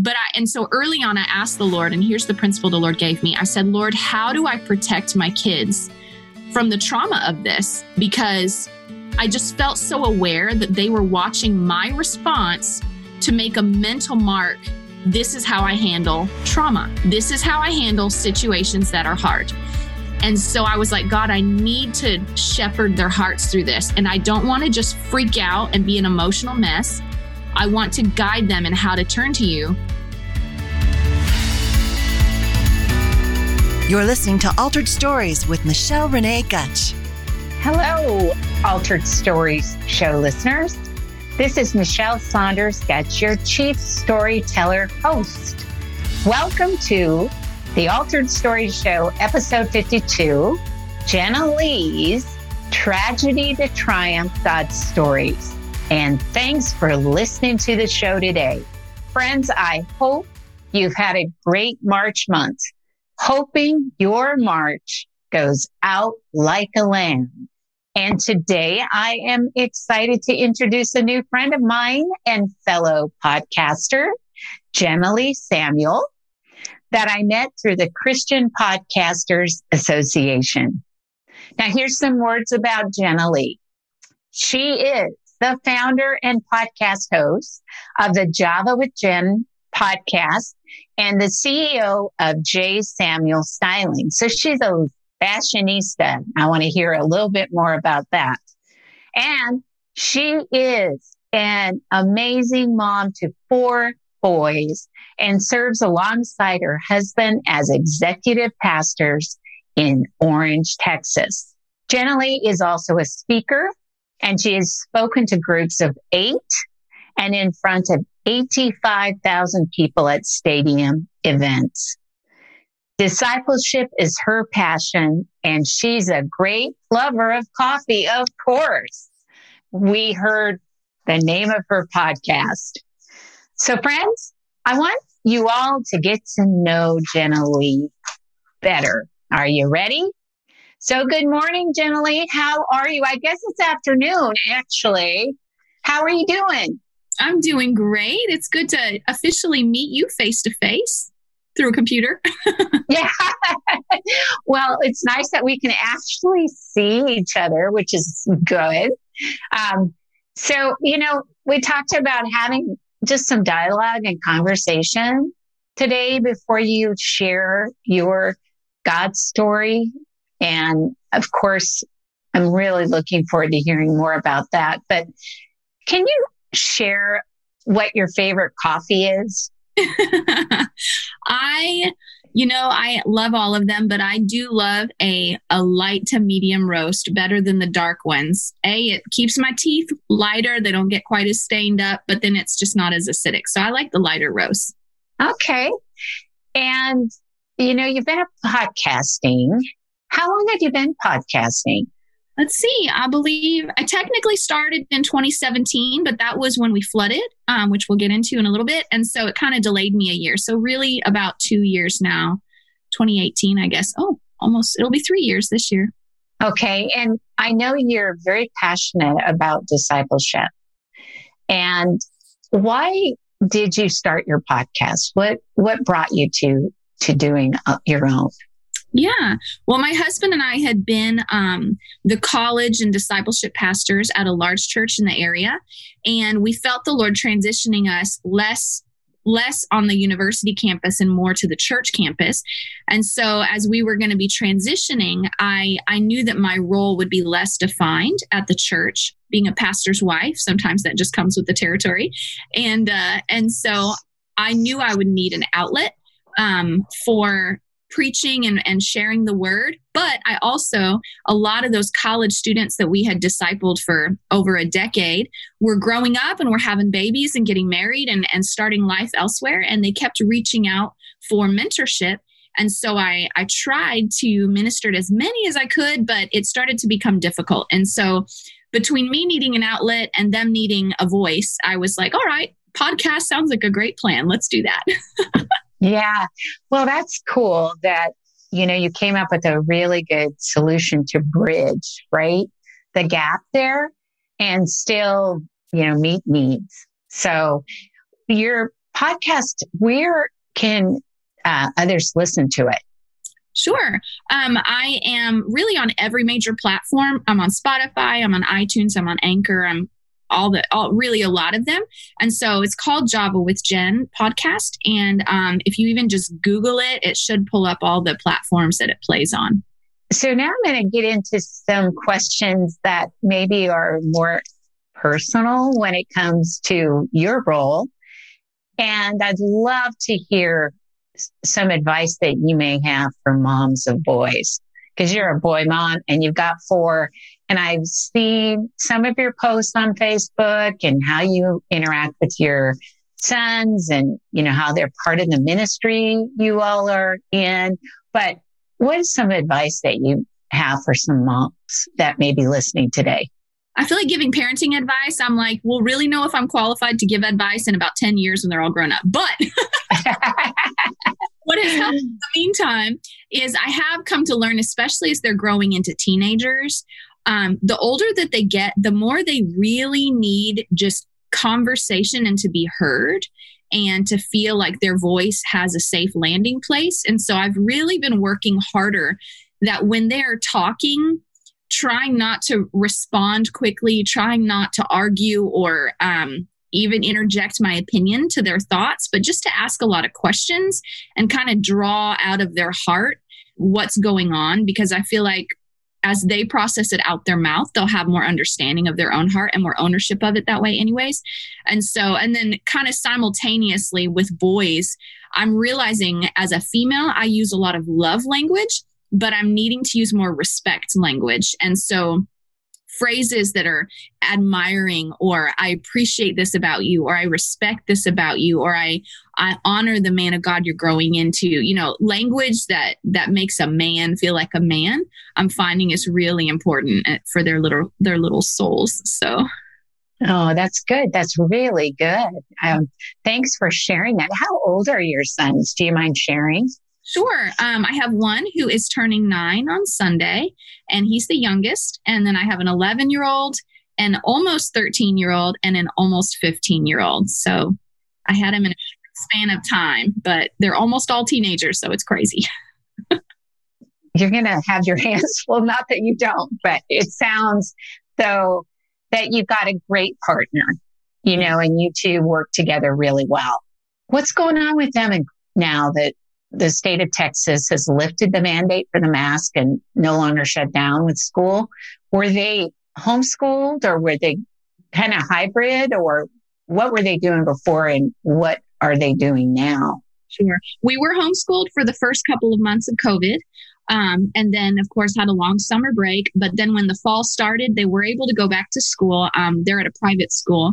but I, and so early on, I asked the Lord, and here's the principle the Lord gave me. I said, Lord, how do I protect my kids from the trauma of this? Because I just felt so aware that they were watching my response to make a mental mark. This is how I handle trauma. This is how I handle situations that are hard. And so I was like, God, I need to shepherd their hearts through this. And I don't want to just freak out and be an emotional mess. I want to guide them in how to turn to you. You're listening to Altered Stories with Michelle Renee Gutch. Hello, Altered Stories show listeners. This is Michelle Saunders Gutch, your chief storyteller host. Welcome to the Altered Stories Show, episode 52 Jenna Lee's Tragedy to Triumph God Stories. And thanks for listening to the show today. Friends, I hope you've had a great March month, hoping your March goes out like a lamb. And today I am excited to introduce a new friend of mine and fellow podcaster, Lee Samuel, that I met through the Christian Podcasters Association. Now here's some words about Lee. She is the founder and podcast host of the Java with Jen podcast and the CEO of J. Samuel Styling. So she's a fashionista. I want to hear a little bit more about that. And she is an amazing mom to four boys and serves alongside her husband as executive pastors in Orange, Texas. Jenna Lee is also a speaker and she has spoken to groups of eight and in front of 85,000 people at stadium events. Discipleship is her passion and she's a great lover of coffee, of course. We heard the name of her podcast. So friends, I want you all to get to know Jenna Lee better. Are you ready? So good morning, Jenna How are you? I guess it's afternoon, actually. How are you doing? I'm doing great. It's good to officially meet you face to face through a computer. yeah. well, it's nice that we can actually see each other, which is good. Um, so, you know, we talked about having just some dialogue and conversation today before you share your God story and of course, I'm really looking forward to hearing more about that. But can you share what your favorite coffee is? I, you know, I love all of them, but I do love a a light to medium roast better than the dark ones. A, it keeps my teeth lighter; they don't get quite as stained up, but then it's just not as acidic. So I like the lighter roast. Okay, and you know, you've been a podcasting how long have you been podcasting? Let's see. I believe I technically started in 2017, but that was when we flooded, um, which we'll get into in a little bit. And so it kind of delayed me a year. So, really, about two years now, 2018, I guess. Oh, almost, it'll be three years this year. Okay. And I know you're very passionate about discipleship. And why did you start your podcast? What, what brought you to, to doing uh, your own? Yeah. Well, my husband and I had been um, the college and discipleship pastors at a large church in the area, and we felt the Lord transitioning us less less on the university campus and more to the church campus. And so as we were going to be transitioning, I I knew that my role would be less defined at the church. Being a pastor's wife, sometimes that just comes with the territory, and uh, and so I knew I would need an outlet um, for preaching and, and sharing the word. But I also, a lot of those college students that we had discipled for over a decade were growing up and were having babies and getting married and, and starting life elsewhere. And they kept reaching out for mentorship. And so I, I tried to minister to as many as I could, but it started to become difficult. And so between me needing an outlet and them needing a voice, I was like, all right, podcast sounds like a great plan. Let's do that. Yeah. Well, that's cool that, you know, you came up with a really good solution to bridge, right? The gap there and still, you know, meet needs. So your podcast, where can uh, others listen to it? Sure. Um, I am really on every major platform. I'm on Spotify, I'm on iTunes, I'm on Anchor, I'm all the all really a lot of them. And so it's called java with jen podcast. And um, if you even just google it it should pull up all the platforms that it plays on. So now i'm going to get into some questions that maybe are more personal when it comes to your role. And i'd love to hear some advice that you may have for moms of boys. Because you're a boy mom and you've got four and I've seen some of your posts on Facebook and how you interact with your sons and, you know, how they're part of the ministry you all are in. But what is some advice that you have for some moms that may be listening today? I feel like giving parenting advice, I'm like, we'll really know if I'm qualified to give advice in about 10 years when they're all grown up. But what has helped in the meantime is I have come to learn, especially as they're growing into teenagers, um, the older that they get, the more they really need just conversation and to be heard and to feel like their voice has a safe landing place. And so I've really been working harder that when they're talking, trying not to respond quickly, trying not to argue or um, even interject my opinion to their thoughts, but just to ask a lot of questions and kind of draw out of their heart what's going on because I feel like as they process it out their mouth, they'll have more understanding of their own heart and more ownership of it that way, anyways. And so, and then kind of simultaneously with boys, I'm realizing as a female, I use a lot of love language, but I'm needing to use more respect language. And so, phrases that are admiring or I appreciate this about you or I respect this about you or I I honor the man of God you're growing into. You know, language that that makes a man feel like a man. I'm finding is really important eh, for their little their little souls. So Oh, that's good. That's really good. Um, thanks for sharing that. How old are your sons? Do you mind sharing? Sure. Um, I have one who is turning nine on Sunday, and he's the youngest. And then I have an 11 year old, an almost 13 year old, and an almost 15 year old. So I had him in a span of time, but they're almost all teenagers. So it's crazy. You're going to have your hands full. Not that you don't, but it sounds though that you've got a great partner, you know, and you two work together really well. What's going on with them and now that the state of Texas has lifted the mandate for the mask and no longer shut down with school. Were they homeschooled or were they kind of hybrid or what were they doing before and what are they doing now? Sure. We were homeschooled for the first couple of months of COVID. Um, and then, of course, had a long summer break. But then when the fall started, they were able to go back to school. Um, they're at a private school.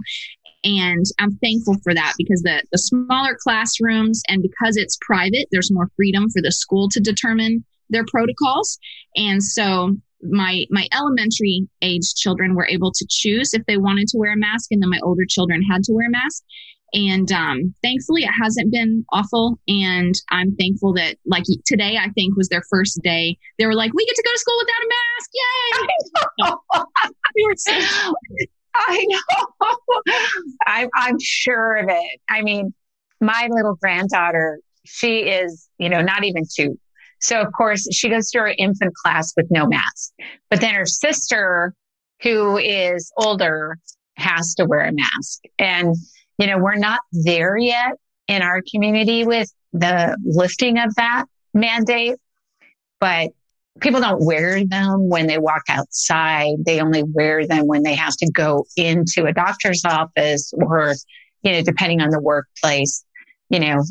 And I'm thankful for that because the, the smaller classrooms and because it's private, there's more freedom for the school to determine their protocols. And so my my elementary age children were able to choose if they wanted to wear a mask and then my older children had to wear a mask. And um, thankfully it hasn't been awful and i'm thankful that like today i think was their first day. They were like we get to go to school without a mask! Yay I know. I'm, I'm sure of it. I mean, my little granddaughter, she is, you know, not even two. So of course she goes to her infant class with no mask, but then her sister who is older has to wear a mask. And, you know, we're not there yet in our community with the lifting of that mandate, but people don't wear them when they walk outside. They only wear them when they have to go into a doctor's office or, you know, depending on the workplace, you know,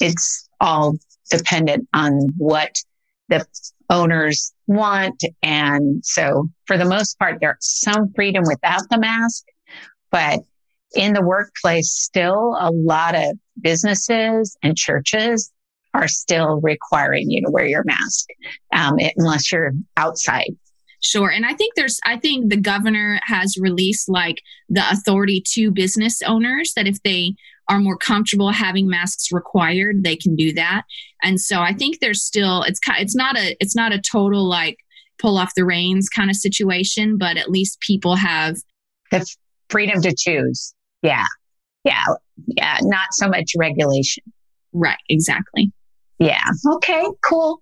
it's all dependent on what the owners want. And so for the most part, there's some freedom without the mask, but in the workplace, still a lot of businesses and churches are still requiring you to wear your mask um, unless you're outside. Sure. And I think there's, I think the governor has released like the authority to business owners that if they are more comfortable having masks required, they can do that. And so I think there's still, it's, it's not a, it's not a total like pull off the reins kind of situation, but at least people have the freedom to choose. Yeah. Yeah. Yeah. Not so much regulation. Right. Exactly. Yeah. Okay. Cool.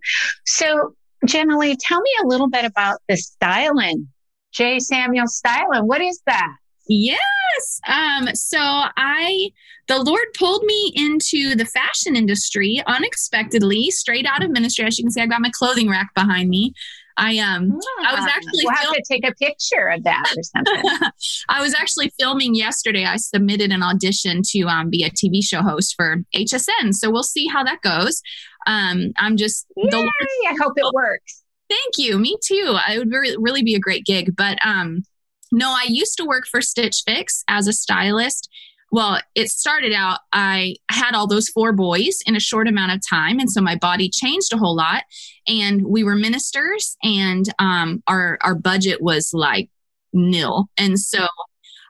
So, Jenny, tell me a little bit about the styling. J. Samuel styling. What is that? Yes. Um, so I, the Lord pulled me into the fashion industry unexpectedly, straight out of ministry. As you can see, I've got my clothing rack behind me. I um I was actually we'll have to take a picture of that or something. I was actually filming yesterday. I submitted an audition to um, be a TV show host for HSN. So we'll see how that goes. Um, I'm just Yay, Lord, I hope it works. Thank you. Me too. It would really, really be a great gig. But um, no, I used to work for Stitch Fix as a stylist. Well, it started out, I had all those four boys in a short amount of time. And so my body changed a whole lot. And we were ministers, and um, our, our budget was like nil. And so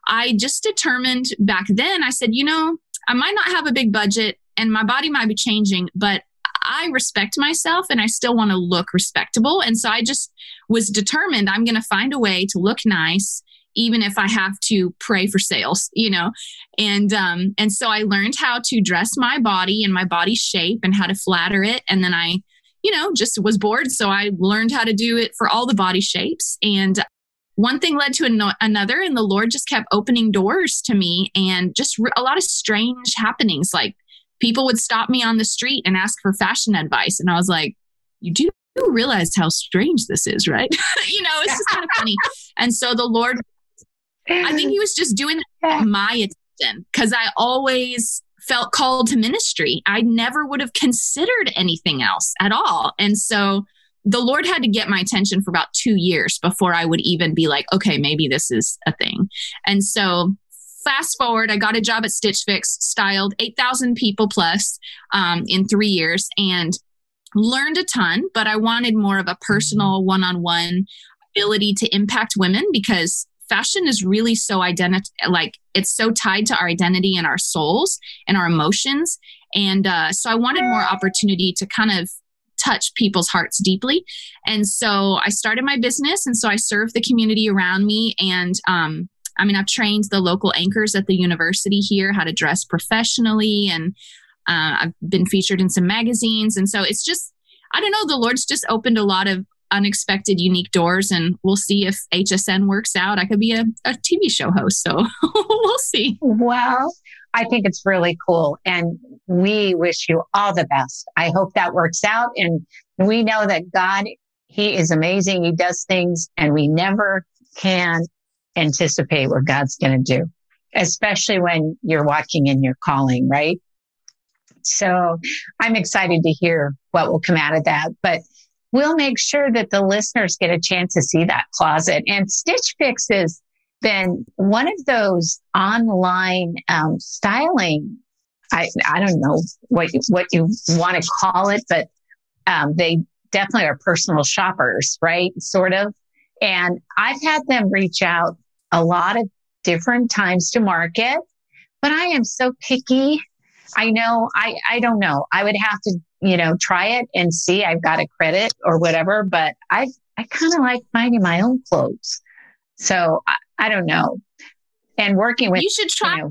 I just determined back then, I said, you know, I might not have a big budget and my body might be changing, but I respect myself and I still want to look respectable. And so I just was determined I'm going to find a way to look nice even if I have to pray for sales, you know. And um and so I learned how to dress my body and my body shape and how to flatter it and then I you know, just was bored so I learned how to do it for all the body shapes and one thing led to an- another and the Lord just kept opening doors to me and just re- a lot of strange happenings like people would stop me on the street and ask for fashion advice and I was like you do realize how strange this is, right? you know, it's just kind of funny. And so the Lord I think he was just doing my attention because I always felt called to ministry. I never would have considered anything else at all. And so the Lord had to get my attention for about two years before I would even be like, okay, maybe this is a thing. And so fast forward, I got a job at Stitch Fix, styled 8,000 people plus um, in three years and learned a ton, but I wanted more of a personal one on one ability to impact women because fashion is really so identity like it's so tied to our identity and our souls and our emotions. And uh, so i wanted more opportunity to kind of touch people's hearts deeply. And so i started my business and so i serve the community around me and um, i mean i've trained the local anchors at the university here how to dress professionally and uh, i've been featured in some magazines and so it's just i don't know the lord's just opened a lot of unexpected, unique doors. And we'll see if HSN works out. I could be a, a TV show host. So we'll see. Well, I think it's really cool. And we wish you all the best. I hope that works out. And we know that God, He is amazing. He does things, and we never can anticipate what God's going to do, especially when you're walking in your calling, right? So I'm excited to hear what will come out of that. But we'll make sure that the listeners get a chance to see that closet. And Stitch Fix has been one of those online um, styling. I I don't know what you, what you want to call it, but um, they definitely are personal shoppers, right? Sort of. And I've had them reach out a lot of different times to market, but I am so picky. I know I I don't know. I would have to you know, try it and see I've got a credit or whatever, but I, I kind of like finding my own clothes. So I, I, don't know. And working with, you should try. You, know,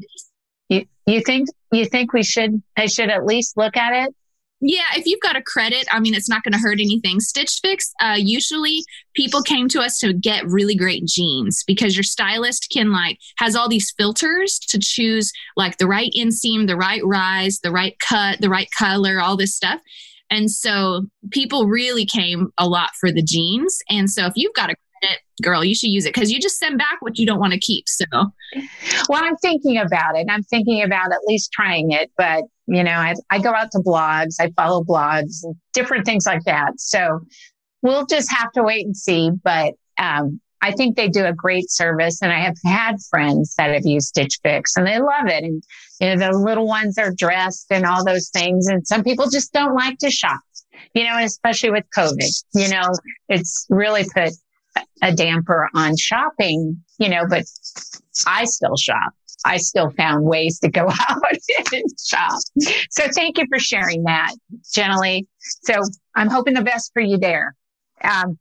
you, you think, you think we should, I should at least look at it? Yeah, if you've got a credit, I mean, it's not going to hurt anything. Stitch Fix, uh, usually people came to us to get really great jeans because your stylist can like has all these filters to choose like the right inseam, the right rise, the right cut, the right color, all this stuff. And so people really came a lot for the jeans. And so if you've got a credit, girl, you should use it because you just send back what you don't want to keep. So, well, I'm thinking about it. I'm thinking about at least trying it, but you know, I, I go out to blogs, I follow blogs, different things like that. So we'll just have to wait and see. But um, I think they do a great service. And I have had friends that have used Stitch Fix and they love it. And, you know, the little ones are dressed and all those things. And some people just don't like to shop, you know, especially with COVID, you know, it's really put a damper on shopping, you know, but I still shop. I still found ways to go out and shop. So thank you for sharing that, Jenny. So I'm hoping the best for you there. Um,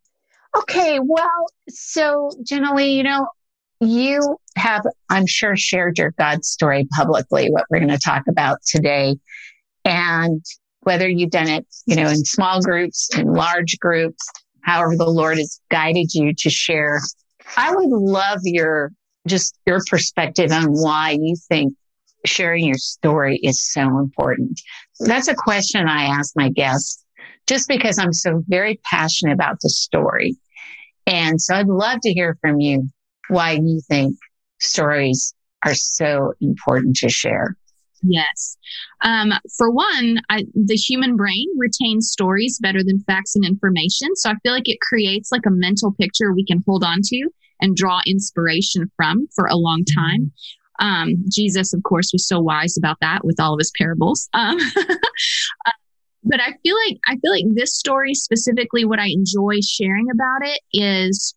okay, well, so Jenny, you know, you have, I'm sure, shared your God story publicly, what we're going to talk about today. And whether you've done it, you know, in small groups, in large groups, however the Lord has guided you to share. I would love your just your perspective on why you think sharing your story is so important. That's a question I ask my guests just because I'm so very passionate about the story. And so I'd love to hear from you why you think stories are so important to share. Yes. Um, for one, I, the human brain retains stories better than facts and information. So I feel like it creates like a mental picture we can hold on to and draw inspiration from for a long time. Um, Jesus, of course, was so wise about that with all of his parables. Um, uh, but I feel like I feel like this story specifically, what I enjoy sharing about it is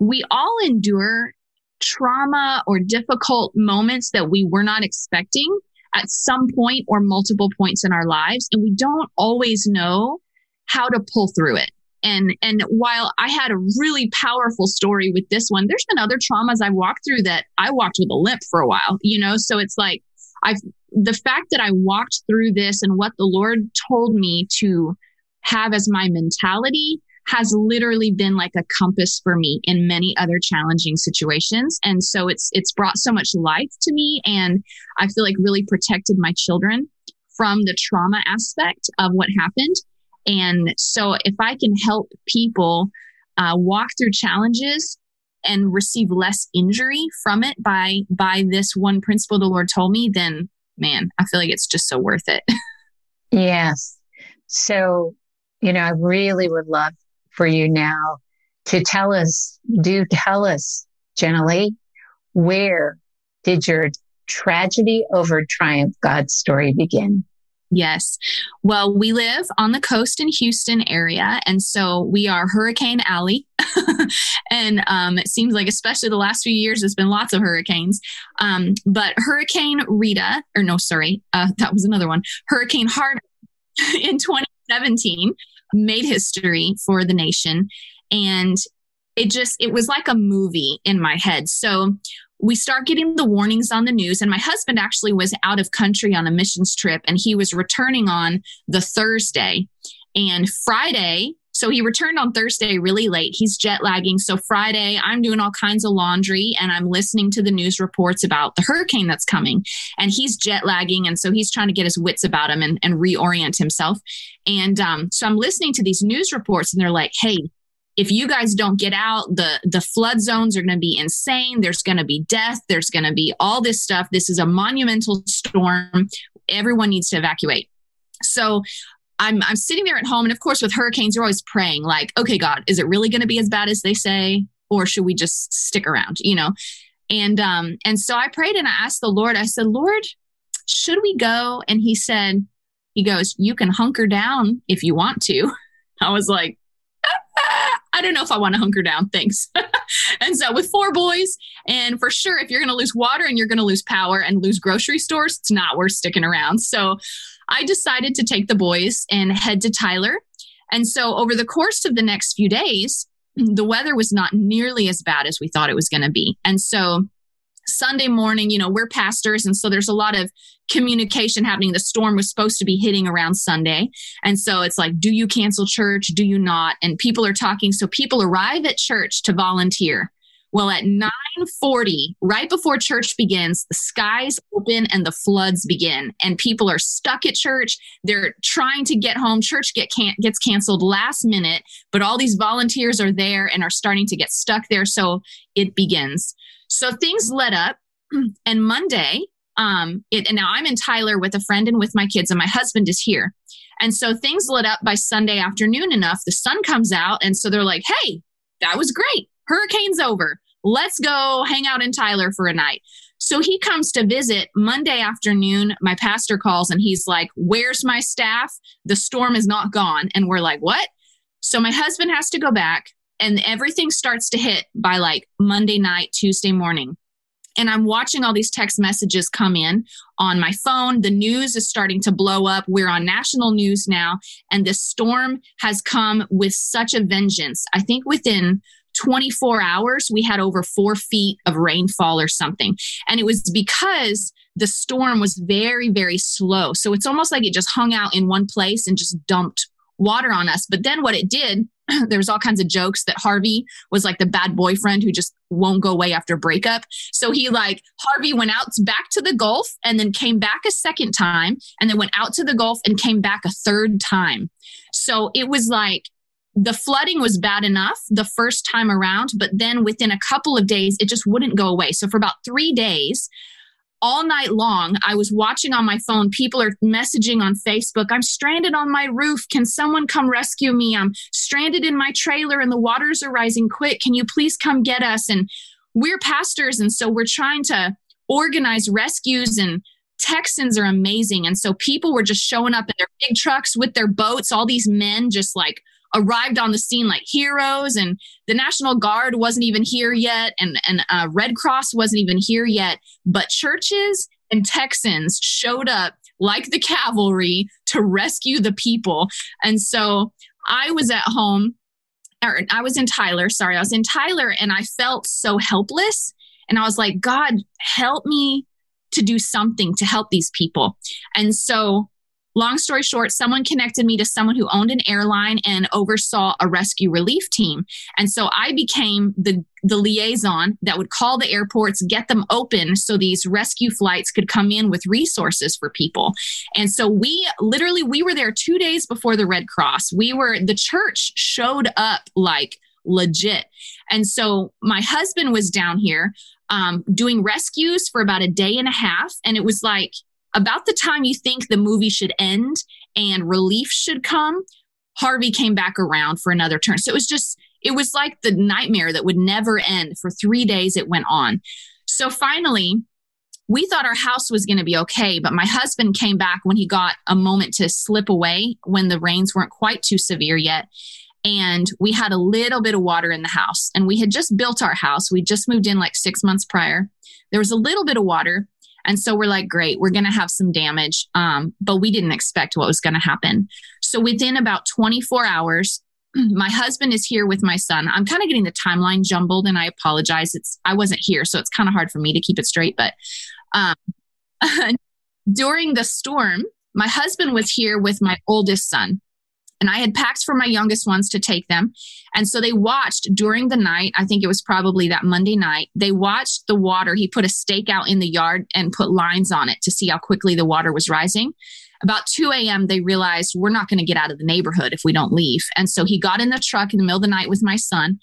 we all endure trauma or difficult moments that we were not expecting at some point or multiple points in our lives. And we don't always know how to pull through it. And, and while I had a really powerful story with this one, there's been other traumas I've walked through that I walked with a limp for a while, you know? So it's like, I've, the fact that I walked through this and what the Lord told me to have as my mentality has literally been like a compass for me in many other challenging situations. And so it's, it's brought so much life to me. And I feel like really protected my children from the trauma aspect of what happened. And so if I can help people uh, walk through challenges and receive less injury from it by by this one principle the Lord told me, then man, I feel like it's just so worth it. yes. So, you know, I really would love for you now to tell us, do tell us, Jenna where did your tragedy over triumph God story begin? Yes. Well, we live on the coast in Houston area. And so we are Hurricane Alley. and um, it seems like, especially the last few years, there's been lots of hurricanes. Um, but Hurricane Rita, or no, sorry, uh, that was another one, Hurricane Harvey in 2017 made history for the nation. And it just, it was like a movie in my head. So we start getting the warnings on the news. And my husband actually was out of country on a missions trip and he was returning on the Thursday. And Friday, so he returned on Thursday really late. He's jet lagging. So Friday, I'm doing all kinds of laundry and I'm listening to the news reports about the hurricane that's coming. And he's jet lagging. And so he's trying to get his wits about him and, and reorient himself. And um, so I'm listening to these news reports and they're like, hey, if you guys don't get out, the the flood zones are going to be insane. There's going to be death. There's going to be all this stuff. This is a monumental storm. Everyone needs to evacuate. So I'm I'm sitting there at home, and of course, with hurricanes, you're always praying, like, okay, God, is it really going to be as bad as they say, or should we just stick around? You know, and um and so I prayed and I asked the Lord. I said, Lord, should we go? And He said, He goes, you can hunker down if you want to. I was like, I don't know if I want to hunker down. Thanks. and so with four boys, and for sure, if you're going to lose water and you're going to lose power and lose grocery stores, it's not worth sticking around. So I decided to take the boys and head to Tyler. And so over the course of the next few days, the weather was not nearly as bad as we thought it was going to be. And so Sunday morning, you know, we're pastors. And so there's a lot of communication happening. The storm was supposed to be hitting around Sunday. And so it's like, do you cancel church? Do you not? And people are talking. So people arrive at church to volunteer. Well, at 940, right before church begins, the skies open and the floods begin. And people are stuck at church. They're trying to get home. Church get can- gets canceled last minute, but all these volunteers are there and are starting to get stuck there. So it begins. So things let up. And Monday, um, it, and now I'm in Tyler with a friend and with my kids, and my husband is here. And so things lit up by Sunday afternoon enough. The sun comes out. And so they're like, hey, that was great. Hurricane's over. Let's go hang out in Tyler for a night. So he comes to visit Monday afternoon. My pastor calls and he's like, Where's my staff? The storm is not gone. And we're like, What? So my husband has to go back and everything starts to hit by like Monday night, Tuesday morning. And I'm watching all these text messages come in on my phone. The news is starting to blow up. We're on national news now. And this storm has come with such a vengeance. I think within 24 hours, we had over four feet of rainfall or something. And it was because the storm was very, very slow. So it's almost like it just hung out in one place and just dumped water on us. But then what it did, there was all kinds of jokes that Harvey was like the bad boyfriend who just won't go away after breakup. So he like Harvey went out back to the Gulf and then came back a second time and then went out to the Gulf and came back a third time. So it was like the flooding was bad enough the first time around, but then within a couple of days, it just wouldn't go away. So for about three days, all night long, I was watching on my phone. People are messaging on Facebook. I'm stranded on my roof. Can someone come rescue me? I'm stranded in my trailer and the waters are rising quick. Can you please come get us? And we're pastors. And so we're trying to organize rescues and Texans are amazing. And so people were just showing up in their big trucks with their boats, all these men just like arrived on the scene like heroes and the national guard wasn't even here yet and and uh, red cross wasn't even here yet but churches and texans showed up like the cavalry to rescue the people. And so i was at home or i was in tyler sorry i was in tyler and i felt so helpless and i was like god help me to do something to help these people. And so long story short, someone connected me to someone who owned an airline and oversaw a rescue relief team. And so I became the, the liaison that would call the airports, get them open so these rescue flights could come in with resources for people. And so we literally, we were there two days before the Red Cross. We were, the church showed up like legit. And so my husband was down here um, doing rescues for about a day and a half. And it was like, about the time you think the movie should end and relief should come, Harvey came back around for another turn. So it was just, it was like the nightmare that would never end. For three days, it went on. So finally, we thought our house was going to be okay, but my husband came back when he got a moment to slip away when the rains weren't quite too severe yet. And we had a little bit of water in the house. And we had just built our house. We just moved in like six months prior. There was a little bit of water. And so we're like, great, we're going to have some damage. Um, but we didn't expect what was going to happen. So within about 24 hours, my husband is here with my son. I'm kind of getting the timeline jumbled and I apologize. It's, I wasn't here. So it's kind of hard for me to keep it straight. But um, during the storm, my husband was here with my oldest son and I had packed for my youngest ones to take them. And so they watched during the night. I think it was probably that Monday night. They watched the water. He put a stake out in the yard and put lines on it to see how quickly the water was rising. About 2 a.m., they realized we're not going to get out of the neighborhood if we don't leave. And so he got in the truck in the middle of the night with my son,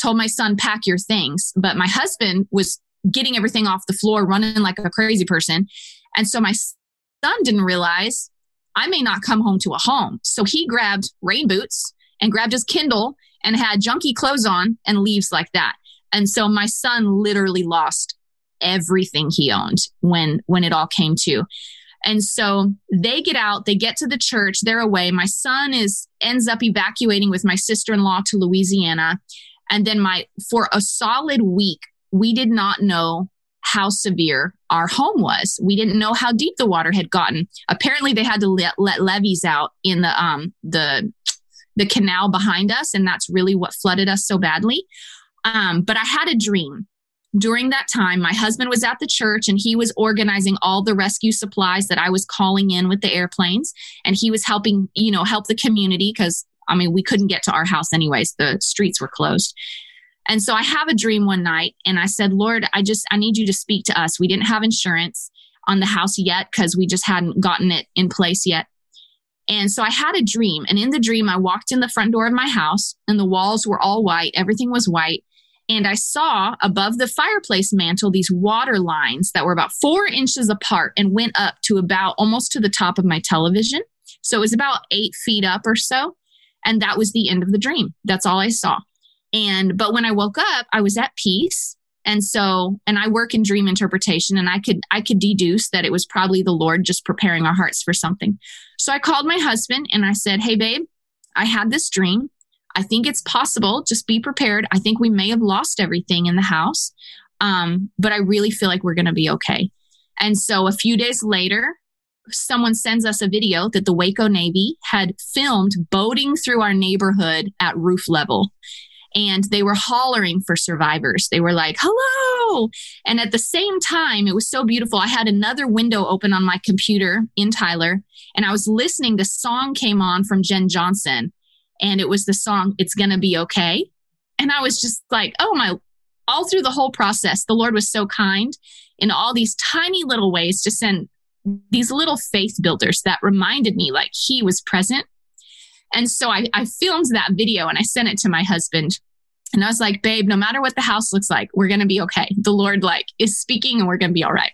told my son, pack your things. But my husband was getting everything off the floor, running like a crazy person. And so my son didn't realize I may not come home to a home. So he grabbed rain boots and grabbed his Kindle and had junky clothes on and leaves like that. And so my son literally lost everything he owned when when it all came to. And so they get out, they get to the church, they're away. My son is ends up evacuating with my sister-in-law to Louisiana. And then my for a solid week, we did not know how severe our home was. We didn't know how deep the water had gotten. Apparently, they had to let, let levees out in the um the the canal behind us, and that's really what flooded us so badly. Um, but I had a dream during that time. My husband was at the church, and he was organizing all the rescue supplies that I was calling in with the airplanes, and he was helping you know help the community because I mean we couldn't get to our house anyways; the streets were closed. And so I have a dream one night and I said, Lord, I just, I need you to speak to us. We didn't have insurance on the house yet because we just hadn't gotten it in place yet. And so I had a dream. And in the dream, I walked in the front door of my house and the walls were all white. Everything was white. And I saw above the fireplace mantle these water lines that were about four inches apart and went up to about almost to the top of my television. So it was about eight feet up or so. And that was the end of the dream. That's all I saw. And, but when I woke up, I was at peace. And so, and I work in dream interpretation and I could, I could deduce that it was probably the Lord just preparing our hearts for something. So I called my husband and I said, Hey, babe, I had this dream. I think it's possible. Just be prepared. I think we may have lost everything in the house. Um, but I really feel like we're going to be okay. And so a few days later, someone sends us a video that the Cajun Navy had filmed boating through our neighborhood at roof level. And they were hollering for survivors. They were like, hello. And at the same time, it was so beautiful. I had another window open on my computer in Tyler, and I was listening. The song came on from Jenn Johnson, and it was the song, It's Gonna Be Okay. And I was just like, oh my, all through the whole process, the Lord was so kind in all these tiny little ways to send these little faith builders that reminded me like he was present. And so I, I filmed that video and I sent it to my husband. And I was like, babe, no matter what the house looks like, we're going to be okay. The Lord like is speaking and we're going to be all right.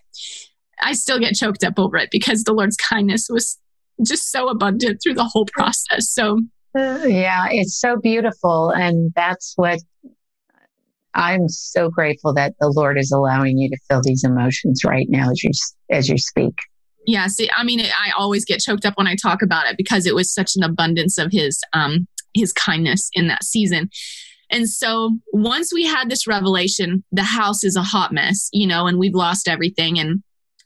I still get choked up over it because the Lord's kindness was just so abundant through the whole process. So, yeah, it's so beautiful. And that's what I'm so grateful that the Lord is allowing you to feel these emotions right now as you, as you speak. Yeah, see, I mean, I always get choked up when I talk about it because it was such an abundance of his um his kindness in that season. And so once we had this revelation, the house is a hot mess, you know, and we've lost everything. And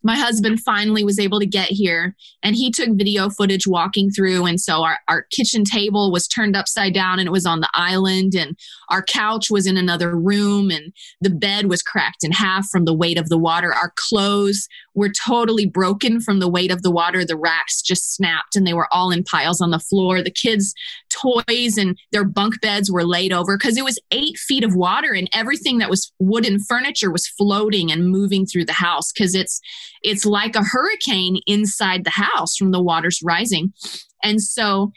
my husband finally was able to get here and he took video footage walking through. And so our, our kitchen table was turned upside down and it was on the island, and our couch was in another room, and the bed was cracked in half from the weight of the water. Our clothes were totally broken from the weight of the water. The racks just snapped and they were all in piles on the floor. The kids' toys and their bunk beds were laid over because it was eight feet of water and everything that was wooden furniture was floating and moving through the house because it's it's like a hurricane inside the house from the waters rising. And so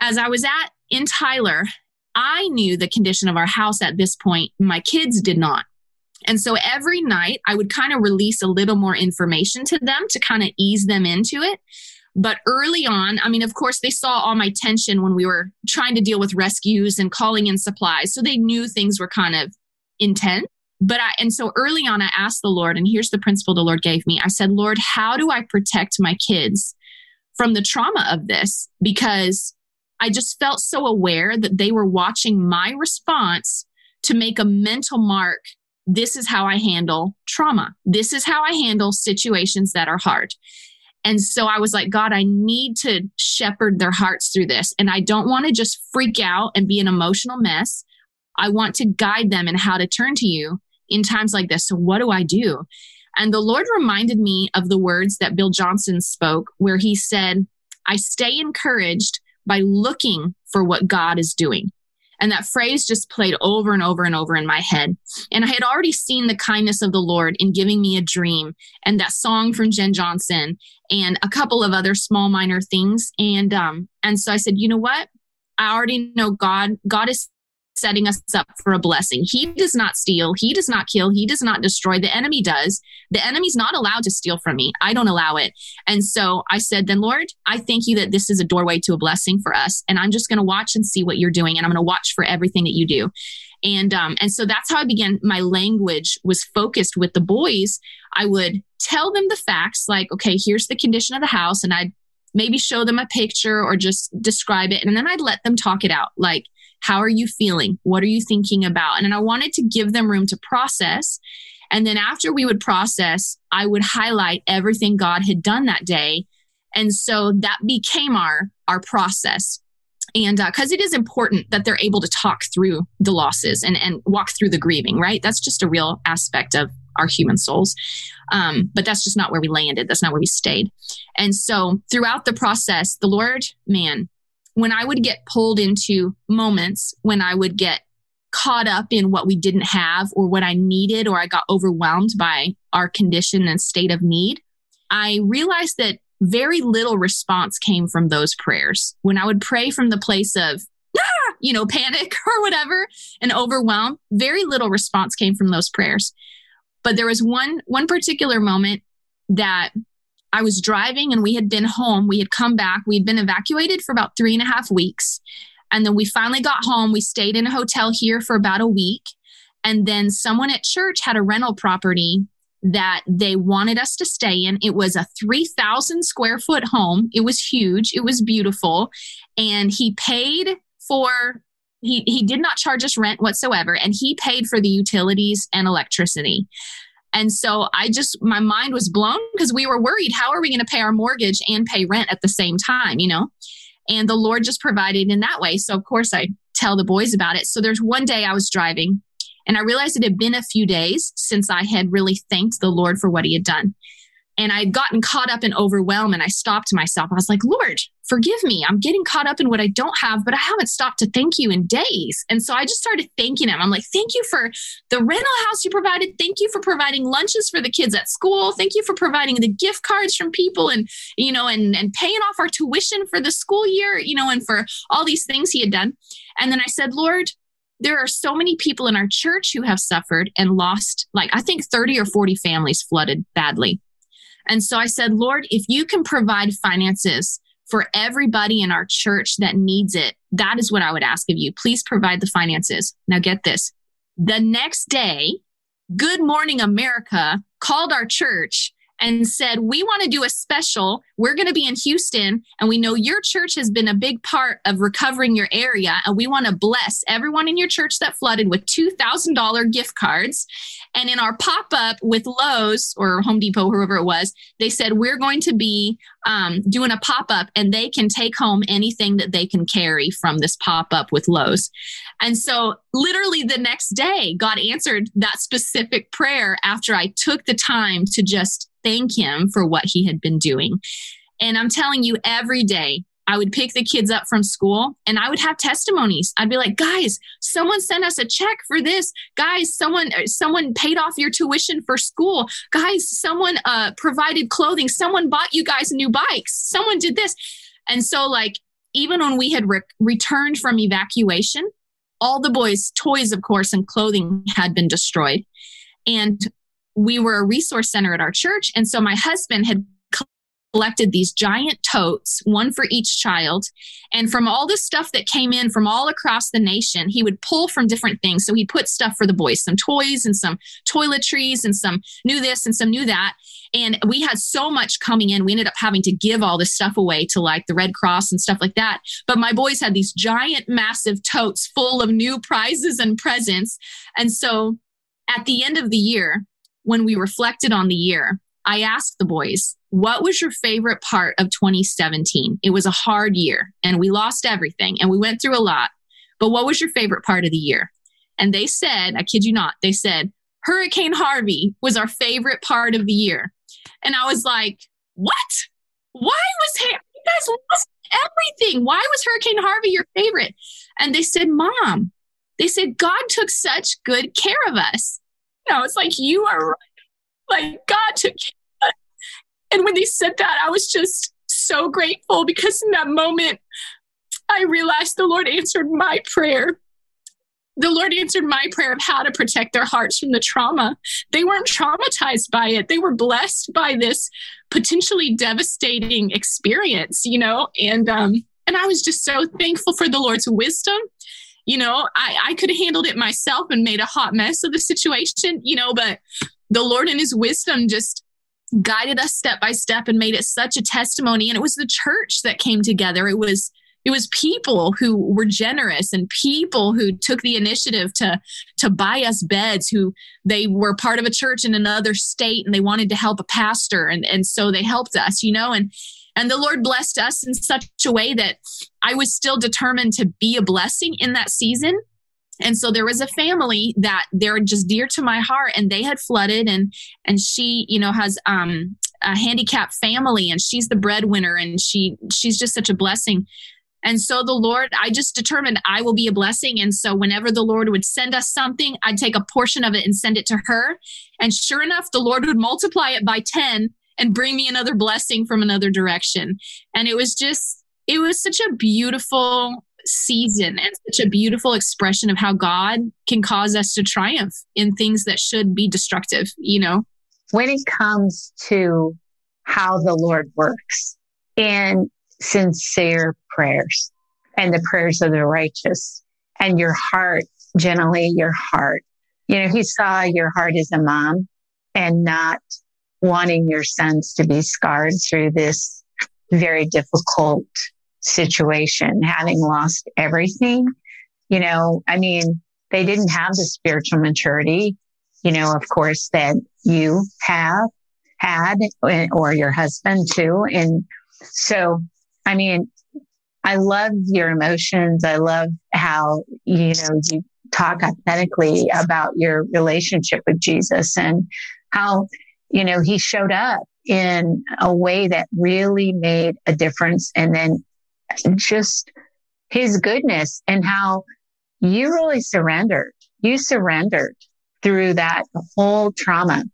as I was at in Tyler, I knew the condition of our house at this point. My kids did not. And so every night I would kind of release a little more information to them to kind of ease them into it. But early on, I mean, of course, they saw all my tension when we were trying to deal with rescues and calling in supplies. So they knew things were kind of intense but I, and so early on, I asked the Lord, and here's the principle the Lord gave me. I said, Lord, how do I protect my kids from the trauma of this? Because I just felt so aware that they were watching my response to make a mental mark. This is how I handle trauma. This is how I handle situations that are hard. And so I was like, God, I need to shepherd their hearts through this. And I don't want to just freak out and be an emotional mess. I want to guide them in how to turn to you in times like this. So, what do I do? And the Lord reminded me of the words that Bill Johnson spoke, where he said, I stay encouraged by looking for what God is doing. And that phrase just played over and over and over in my head. And I had already seen the kindness of the Lord in giving me a dream and that song from Jenn Johnson and a couple of other small minor things. And um, and so I said, you know what? I already know God. God is setting us up for a blessing. He does not steal, he does not kill, he does not destroy. The enemy does. The enemy's not allowed to steal from me. I don't allow it. And so I said, then Lord, I thank you that this is a doorway to a blessing for us. And I'm just going to watch and see what you're doing. And I'm going to watch for everything that you do. And um, and so that's how I began. My language was focused with the boys. I would tell them the facts, like, okay, here's the condition of the house, and I'd maybe show them a picture or just describe it, and then I'd let them talk it out, like, how are you feeling? What are you thinking about? And I wanted to give them room to process. And then after we would process, I would highlight everything God had done that day. And so that became our, our process. And because uh, it is important that they're able to talk through the losses and, and walk through the grieving, right? That's just a real aspect of our human souls. Um, but that's just not where we landed. That's not where we stayed. And so throughout the process, the Lord, man, when I would get pulled into moments when I would get caught up in what we didn't have or what I needed, or I got overwhelmed by our condition and state of need, I realized that very little response came from those prayers. When I would pray from the place of, ah, you know, panic or whatever and overwhelm, very little response came from those prayers. But there was one, one particular moment that I was driving and we had been home. We had come back. We had been evacuated for about three and a half weeks. And then we finally got home. We stayed in a hotel here for about a week. And then someone at church had a rental property that they wanted us to stay in. It was a 3,000 square foot home. It was huge. It was beautiful. And he paid for, he, he did not charge us rent whatsoever. And he paid for the utilities and electricity. And so I just, my mind was blown because we were worried how are we going to pay our mortgage and pay rent at the same time, you know? And the Lord just provided in that way. So, of course, I tell the boys about it. So, there's one day I was driving and I realized it had been a few days since I had really thanked the Lord for what he had done. And I'd gotten caught up in overwhelm and I stopped myself. I was like, Lord, forgive me. I'm getting caught up in what I don't have, but I haven't stopped to thank you in days. And so I just started thanking him. I'm like, thank you for the rental house you provided. Thank you for providing lunches for the kids at school. Thank you for providing the gift cards from people and, you know, and, and paying off our tuition for the school year, you know, and for all these things he had done. And then I said, Lord, there are so many people in our church who have suffered and lost, like, I think 30 or 40 families flooded badly. And so I said, Lord, if you can provide finances for everybody in our church that needs it, that is what I would ask of you. Please provide the finances. Now, get this. The next day, Good Morning America called our church and said, We want to do a special. We're going to be in Houston, and we know your church has been a big part of recovering your area. And we want to bless everyone in your church that flooded with $2,000 gift cards. And in our pop up with Lowe's or Home Depot, whoever it was, they said, We're going to be um, doing a pop up, and they can take home anything that they can carry from this pop up with Lowe's. And so, literally, the next day, God answered that specific prayer after I took the time to just thank him for what he had been doing. And I'm telling you, every day I would pick the kids up from school and I would have testimonies. I'd be like, guys, someone sent us a check for this. Guys, someone uh, someone paid off your tuition for school. Guys, someone uh, provided clothing. Someone bought you guys new bikes. Someone did this. And so like even when we had re- returned from evacuation, all the boys' toys, of course, and clothing had been destroyed. And we were a resource center at our church. And so my husband had collected these giant totes, one for each child. And from all the stuff that came in from all across the nation, he would pull from different things. So he put stuff for the boys, some toys and some toiletries and some new this and some new that. And we had so much coming in, we ended up having to give all this stuff away to like the Red Cross and stuff like that. But my boys had these giant, massive totes full of new prizes and presents. And so at the end of the year, when we reflected on the year, I asked the boys, what was your favorite part of 2017? It was a hard year and we lost everything and we went through a lot. But what was your favorite part of the year? And they said, I kid you not, they said, Hurricane Harvey was our favorite part of the year. And I was like, what? Why was you guys lost everything? Why was Hurricane Harvey your favorite? And they said, Mom, they said, God took such good care of us. I was like, you are right. Like God took care. And when they said that, I was just so grateful because in that moment, I realized the Lord answered my prayer. The Lord answered my prayer of how to protect their hearts from the trauma. They weren't traumatized by it. They were blessed by this potentially devastating experience, you know, and um and I was just so thankful for the Lord's wisdom you know, I, I could have handled it myself and made a hot mess of the situation, you know, but the Lord in his wisdom just guided us step by step and made it such a testimony. And it was the church that came together. It was it was people who were generous and people who took the initiative to to buy us beds who they were part of a church in another state and they wanted to help a pastor and and so they helped us you know and and the Lord blessed us in such a way that I was still determined to be a blessing in that season. And so there was a family that they're just dear to my heart and they had flooded and and she, you know, has um a handicapped family and she's the breadwinner and she she's just such a blessing. And so the Lord, I just determined I will be a blessing. And so whenever the Lord would send us something, I'd take a portion of it and send it to her. And sure enough, the Lord would multiply it by 10 and bring me another blessing from another direction. And it was just, it was such a beautiful season and such a beautiful expression of how God can cause us to triumph in things that should be destructive, you know? When it comes to how the Lord works in sincere prayers and the prayers of the righteous and your heart, generally your heart. You know, he saw your heart as a mom and not wanting your sons to be scarred through this very difficult situation, having lost everything. You know, I mean, they didn't have the spiritual maturity, you know, of course, that you have had eh, or your husband too. And so, I mean, I love your emotions. I love how, you know, you talk authentically about your relationship with Jesus and how, you know, he showed up in a way that really made a difference. And then just his goodness and how you really surrendered. You surrendered through that whole trauma.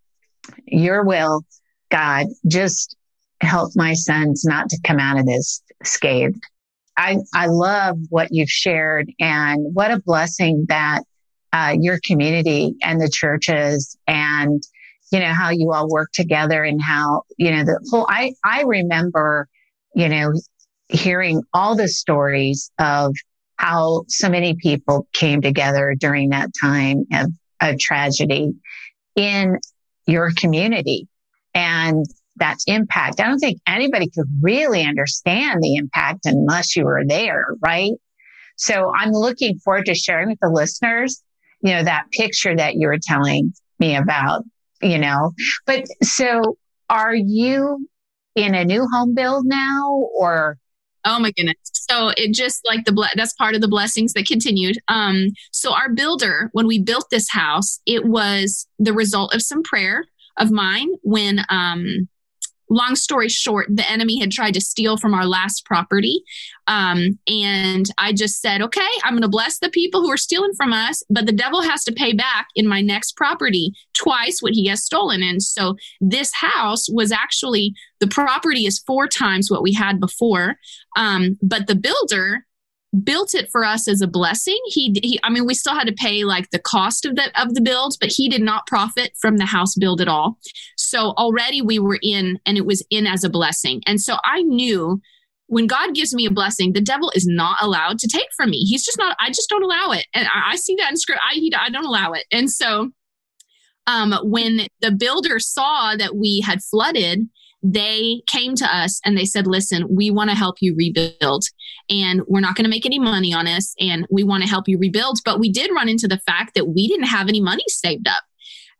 Your will, God, just help my sons not to come out of this scathed. I, I love what you've shared and what a blessing that uh, your community and the churches and you know how you all work together and how you know the whole i i remember you know hearing all the stories of how so many people came together during that time of, of tragedy in your community and that impact. I don't think anybody could really understand the impact unless you were there, right? So I'm looking forward to sharing with the listeners, you know, that picture that you were telling me about, you know. But so are you in a new home build now or Oh my goodness. So it just like the ble- that's part of the blessings that continued. Um so our builder when we built this house, it was the result of some prayer of mine when um long story short, the enemy had tried to steal from our last property. Um, and I just said, okay, I'm going to bless the people who are stealing from us, but the devil has to pay back in my next property twice what he has stolen. And so this house was actually the property is four times what we had before. Um, but the builder built it for us as a blessing. He, he, I mean, we still had to pay like the cost of the of the build, but he did not profit from the house build at all. So already we were in, and it was in as a blessing. And so I knew when God gives me a blessing, the devil is not allowed to take from me. He's just not. I just don't allow it, and I, I see that in script. I he, I don't allow it, and so. Um, when the builder saw that we had flooded, they came to us and they said, listen, we want to help you rebuild and we're not going to make any money on this and we want to help you rebuild. But we did run into the fact that we didn't have any money saved up.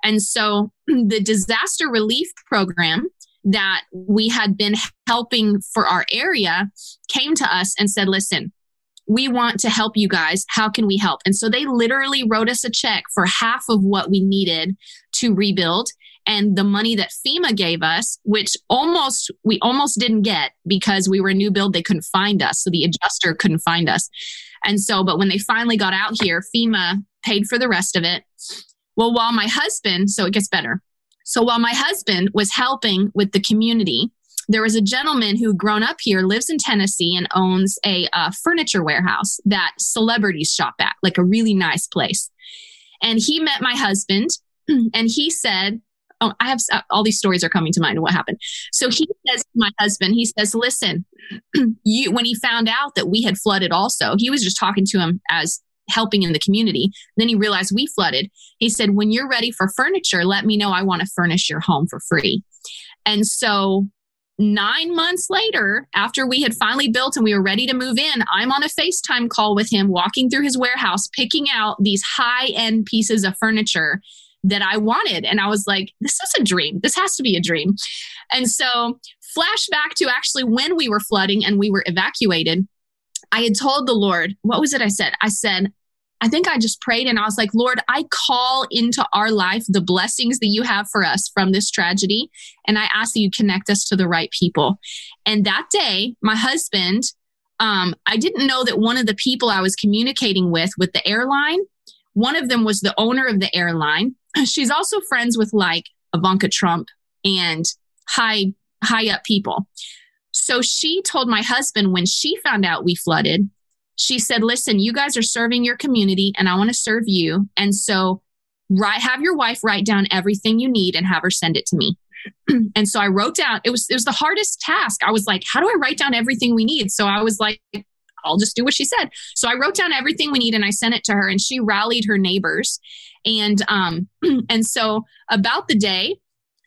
And so the disaster relief program that we had been helping for our area came to us and said, listen, we want to help you guys. How can we help? And so they literally wrote us a check for half of what we needed to rebuild and the money that FEMA gave us, which almost we almost didn't get because we were a new build, they couldn't find us. So the adjuster couldn't find us. And so, but when they finally got out here, FEMA paid for the rest of it. Well, while my husband, so it gets better. So while my husband was helping with the community, there was a gentleman who grown up here, lives in Tennessee, and owns a uh, furniture warehouse that celebrities shop at, like a really nice place. And he met my husband, and he said, oh, I have uh, all these stories are coming to mind what happened. So he says to my husband, he says, listen, you, when he found out that we had flooded also, he was just talking to him as helping in the community. Then he realized we flooded. He said, when you're ready for furniture, let me know. I want to furnish your home for free. And so nine months later, after we had finally built and we were ready to move in, I'm on a FaceTime call with him, walking through his warehouse, picking out these high end pieces of furniture that I wanted. And I was like, this is a dream. This has to be a dream. And so, flashback to actually when we were flooding and we were evacuated, I had told the Lord, what was it I said? I said, I think I just prayed and I was like, Lord, I call into our life the blessings that you have for us from this tragedy. And I ask that you connect us to the right people. And that day, my husband, um, I didn't know that one of the people I was communicating with, with the airline, one of them was the owner of the airline. She's also friends with like Ivanka Trump and high, high up people. So she told my husband when she found out we flooded, she said, listen, you guys are serving your community and I want to serve you. And so write, have your wife write down everything you need and have her send it to me. and so I wrote down, it was, it was the hardest task. I was like, how do I write down everything we need? So I was like, I'll just do what she said. So I wrote down everything we need and I sent it to her and she rallied her neighbors. And um and so about the day,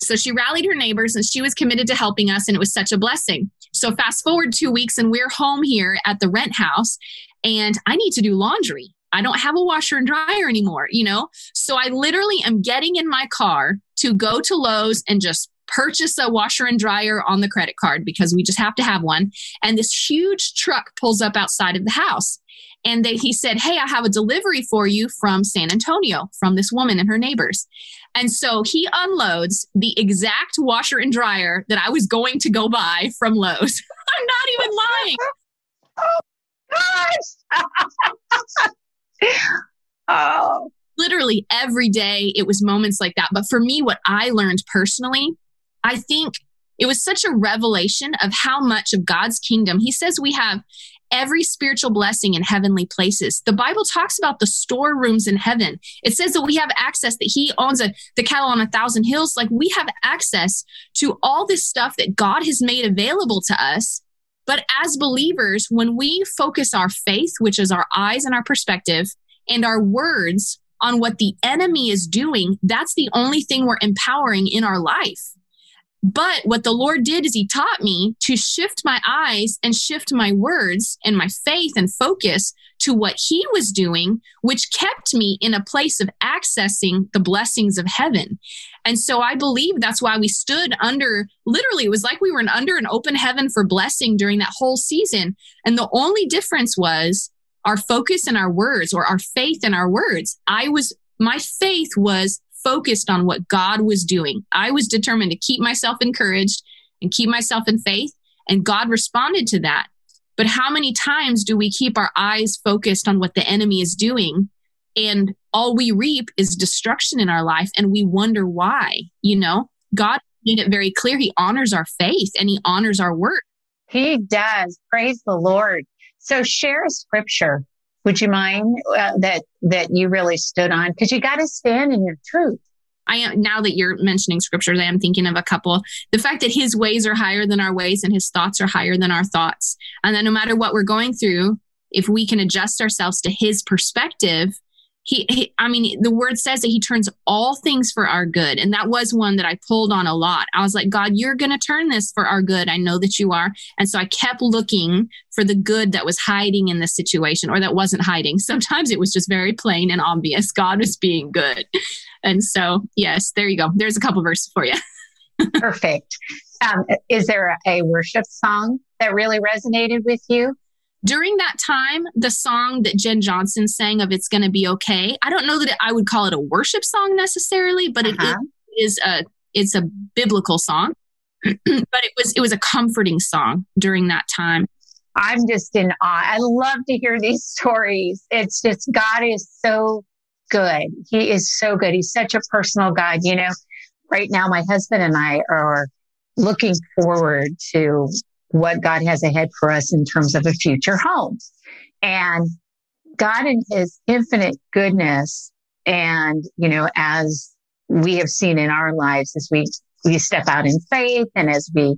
so she rallied her neighbors and she was committed to helping us and it was such a blessing. So fast forward 2 weeks and we're home here at the rent house and I need to do laundry. I don't have a washer and dryer anymore, you know? So I literally am getting in my car to go to Lowe's and just purchase a washer and dryer on the credit card because we just have to have one. And this huge truck pulls up outside of the house. And they, he said, Hey, I have a delivery for you from San Antonio from this woman and her neighbors. And so he unloads the exact washer and dryer that I was going to go buy from Lowe's. I'm not even lying. oh, gosh. oh. Literally every day, it was moments like that. But for me, what I learned personally, I think it was such a revelation of how much of God's kingdom. He says we have every spiritual blessing in heavenly places. The Bible talks about the storerooms in heaven. It says that we have access, that He owns a, the cattle on a thousand hills. Like we have access to all this stuff that God has made available to us. But as believers, when we focus our faith, which is our eyes and our perspective, and our words on what the enemy is doing, that's the only thing we're empowering in our life. But what the Lord did is He taught me to shift my eyes and shift my words and my faith and focus to what He was doing, which kept me in a place of accessing the blessings of heaven. And so I believe that's why we stood under literally, it was like we were under an open heaven for blessing during that whole season. And the only difference was our focus and our words or our faith in our words. I was, my faith was focused on what God was doing. I was determined to keep myself encouraged and keep myself in faith, and God responded to that. But how many times do we keep our eyes focused on what the enemy is doing? And all we reap is destruction in our life, and we wonder why. You know, God made it very clear He honors our faith and He honors our work. He does. Praise the Lord. So share a scripture would you mind uh, that that you really stood on? Because you got to stand in your truth. I am now that you're mentioning scriptures, I am thinking of a couple. The fact that his ways are higher than our ways and his thoughts are higher than our thoughts. And that no matter what we're going through, if we can adjust ourselves to his perspective, he, he, i mean the word says that he turns all things for our good. And that was one that i pulled on a lot. I was like god you're going to turn this for our good. I know that you are. And so i kept looking for the good that was hiding in the situation or that wasn't hiding. Sometimes it was just very plain and obvious god was being good. And so yes there you go. There's a couple verses for you. Perfect. Um, is there a worship song that really resonated with you during that time, the song that Jenn Johnson sang of It's Gonna Be Okay, I don't know that I would call it a worship song necessarily, but uh-huh. it is a it's a biblical song. but it was it was a comforting song during that time. I'm just in awe. I love to hear these stories. It's just God is so good. He is so good. He's such a personal God. You know, right now my husband and I are looking forward to what God has ahead for us in terms of a future home. And God in his infinite goodness and, you know, as we have seen in our lives as we, we step out in faith and as we,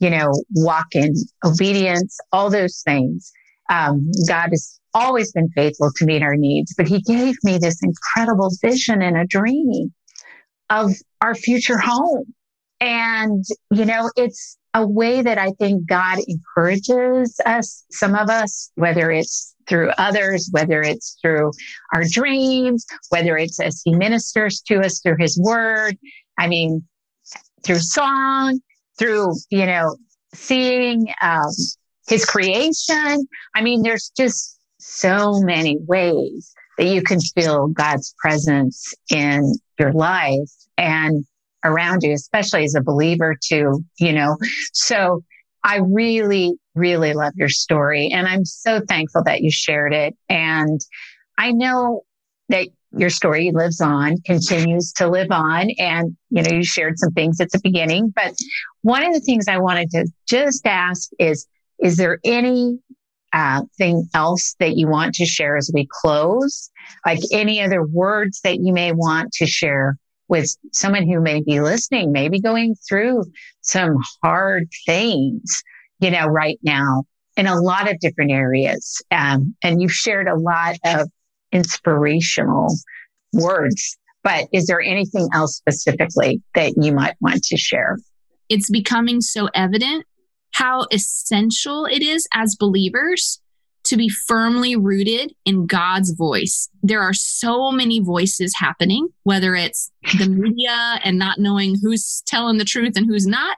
you know, walk in obedience, all those things, um, God has always been faithful to meet our needs, but he gave me this incredible vision and a dream of our future home. And, you know, it's, a way that I think God encourages us, some of us, whether it's through others, whether it's through our dreams, whether it's as he ministers to us through his word. I mean, through song, through, you know, seeing um, his creation. I mean, there's just so many ways that you can feel God's presence in your life. And around you, especially as a believer too, you know. So I really, really love your story and I'm so thankful that you shared it. And I know that your story lives on, continues to live on. And, you know, you shared some things at the beginning, but one of the things I wanted to just ask is, is there any uh, thing else that you want to share as we close? Like any other words that you may want to share with someone who may be listening, maybe going through some hard things, you know, right now in a lot of different areas. Um, and you've shared a lot of inspirational words, but is there anything else specifically that you might want to share? It's becoming so evident how essential it is as believers to be firmly rooted in God's voice. There are so many voices happening, whether it's the media and not knowing who's telling the truth and who's not,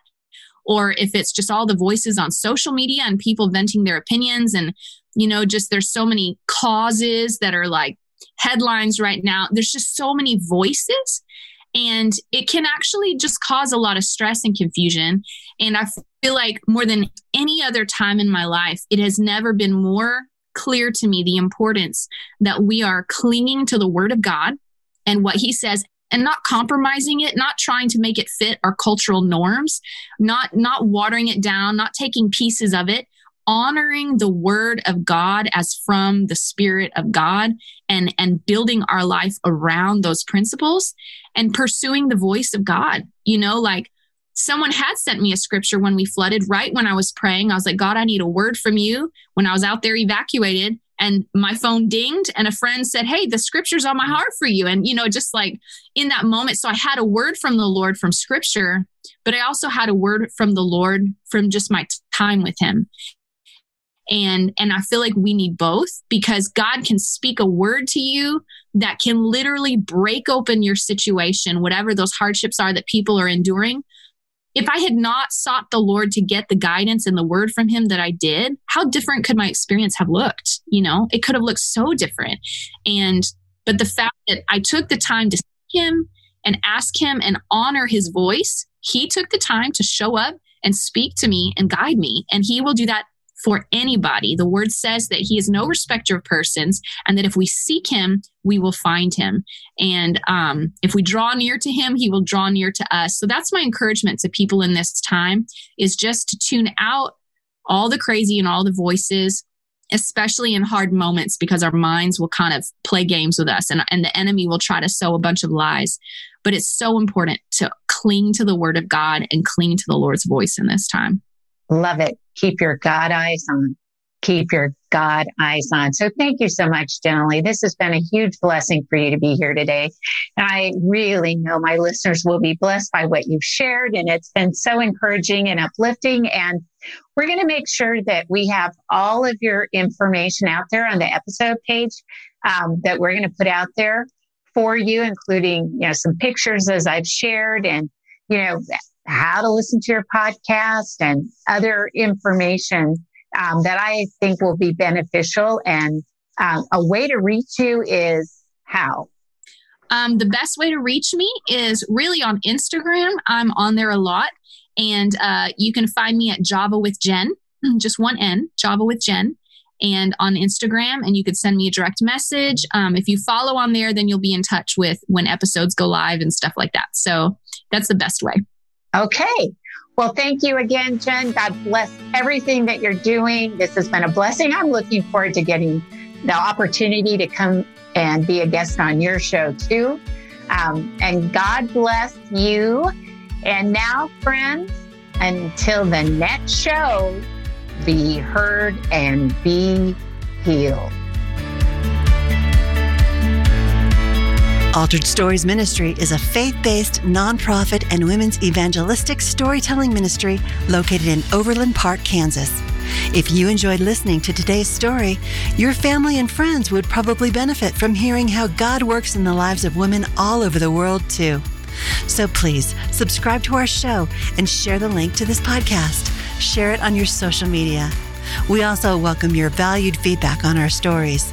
or if it's just all the voices on social media and people venting their opinions and you know just there's so many causes that are like headlines right now there's just so many voices and it can actually just cause a lot of stress and confusion. And i feel like more than any other time in my life it has never been more clear to me the importance that we are clinging to the word of god and what he says and not compromising it not trying to make it fit our cultural norms not not watering it down not taking pieces of it honoring the word of god as from the spirit of god and and building our life around those principles and pursuing the voice of god you know like someone had sent me a scripture when we flooded right when i was praying. I was like god i need a word from you. When i was out there evacuated and my phone dinged and a friend said hey the scripture's on my heart for you. And you know just like in that moment. So i had a word from the lord from scripture but i also had a word from the lord from just my time with him. And and i feel like we need both because god can speak a word to you that can literally break open your situation whatever those hardships are that people are enduring if I had not sought the Lord to get the guidance and the word from him that I did, how different could my experience have looked? You know, it could have looked so different. And, but the fact that I took the time to seek him and ask him and honor his voice, he took the time to show up and speak to me and guide me. And he will do that for anybody. The word says that he is no respecter of persons and that if we seek him, we will find him. And um, if we draw near to him, he will draw near to us. So that's my encouragement to people in this time is just to tune out all the crazy and all the voices especially in hard moments because our minds will kind of play games with us and, and the enemy will try to sow a bunch of lies but it's so important to cling to the word of god and cling to the lord's voice in this time Love it. Keep your God eyes on. Keep your God eyes on. So thank you so much, Jenny. This has been a huge blessing for you to be here today. And I really know my listeners will be blessed by what you've shared. And it's been so encouraging and uplifting. And we're going to make sure that we have all of your information out there on the episode page um, that we're going to put out there for you, including, you know, some pictures as I've shared and, you know, how to listen to your podcast and other information um, that I think will be beneficial. And um, a way to reach you is how? Um, the best way to reach me is really on Instagram. I'm on there a lot. And uh, you can find me at Java with Jen, just one N, Java with Jen, and on Instagram. And you could send me a direct message. Um, if you follow on there, then you'll be in touch with when episodes go live and stuff like that. So that's the best way. Okay. Well, thank you again, Jen. God bless everything that you're doing. This has been a blessing. I'm looking forward to getting the opportunity to come and be a guest on your show too. Um, and God bless you. And now, friends, until the next show, be heard and be healed. Altered Stories Ministry is a faith based nonprofit and women's evangelistic storytelling ministry located in Overland Park, Kansas. If you enjoyed listening to today's story, your family and friends would probably benefit from hearing how God works in the lives of women all over the world, too. So please subscribe to our show and share the link to this podcast. Share it on your social media. We also welcome your valued feedback on our stories.